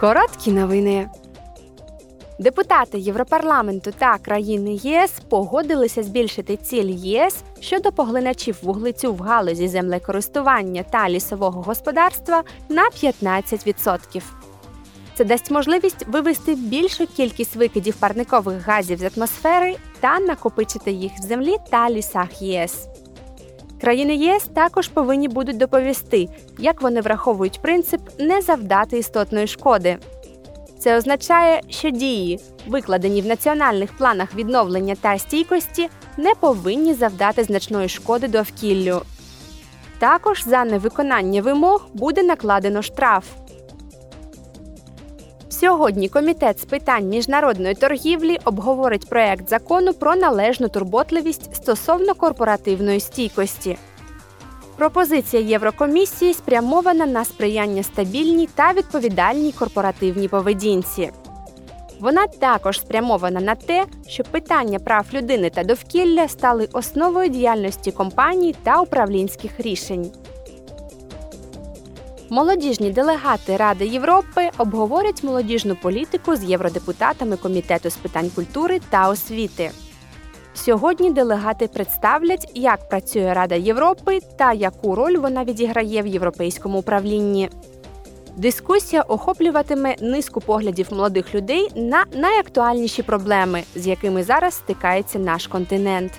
Короткі новини. Депутати Європарламенту та країни єС погодилися збільшити ціль ЄС щодо поглиначів вуглецю в галузі землекористування та лісового господарства на 15%. Це дасть можливість вивести більшу кількість викидів парникових газів з атмосфери та накопичити їх в землі та лісах ЄС. Країни ЄС також повинні будуть доповісти, як вони враховують принцип не завдати істотної шкоди. Це означає, що дії, викладені в національних планах відновлення та стійкості, не повинні завдати значної шкоди довкіллю. Також за невиконання вимог буде накладено штраф. Сьогодні комітет з питань міжнародної торгівлі обговорить проект закону про належну турботливість стосовно корпоративної стійкості. Пропозиція Єврокомісії спрямована на сприяння стабільній та відповідальній корпоративній поведінці. Вона також спрямована на те, щоб питання прав людини та довкілля стали основою діяльності компаній та управлінських рішень. Молодіжні делегати Ради Європи обговорять молодіжну політику з євродепутатами Комітету з питань культури та освіти. Сьогодні делегати представлять, як працює Рада Європи та яку роль вона відіграє в європейському управлінні. Дискусія охоплюватиме низку поглядів молодих людей на найактуальніші проблеми, з якими зараз стикається наш континент.